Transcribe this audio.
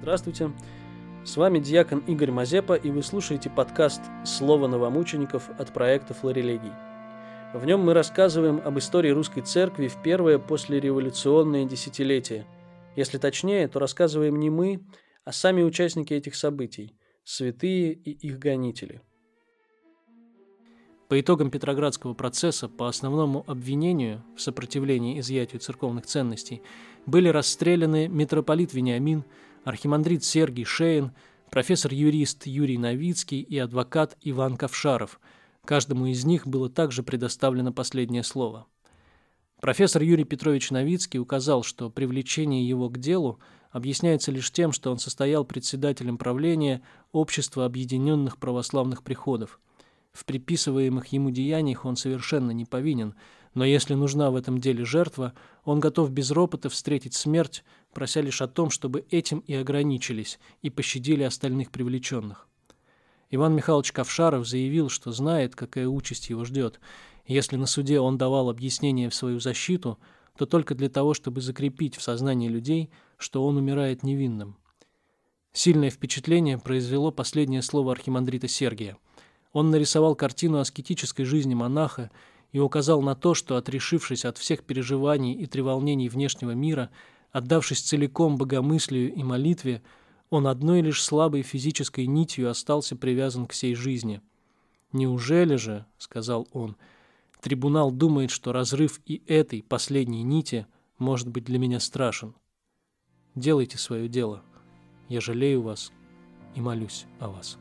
Здравствуйте. С вами диакон Игорь Мазепа, и вы слушаете подкаст «Слово новомучеников» от проекта «Флорелегий». В нем мы рассказываем об истории русской церкви в первое послереволюционное десятилетие. Если точнее, то рассказываем не мы, а сами участники этих событий – святые и их гонители. По итогам Петроградского процесса по основному обвинению в сопротивлении изъятию церковных ценностей были расстреляны митрополит Вениамин, архимандрит Сергий Шеин, профессор-юрист Юрий Новицкий и адвокат Иван Ковшаров. Каждому из них было также предоставлено последнее слово. Профессор Юрий Петрович Новицкий указал, что привлечение его к делу объясняется лишь тем, что он состоял председателем правления Общества объединенных православных приходов. В приписываемых ему деяниях он совершенно не повинен, но если нужна в этом деле жертва, он готов без ропота встретить смерть, прося лишь о том, чтобы этим и ограничились, и пощадили остальных привлеченных. Иван Михайлович Ковшаров заявил, что знает, какая участь его ждет. Если на суде он давал объяснение в свою защиту, то только для того, чтобы закрепить в сознании людей, что он умирает невинным. Сильное впечатление произвело последнее слово архимандрита Сергия. Он нарисовал картину аскетической жизни монаха и указал на то, что, отрешившись от всех переживаний и треволнений внешнего мира, Отдавшись целиком богомыслию и молитве, он одной лишь слабой физической нитью остался привязан к сей жизни. «Неужели же, — сказал он, — трибунал думает, что разрыв и этой последней нити может быть для меня страшен? Делайте свое дело. Я жалею вас и молюсь о вас».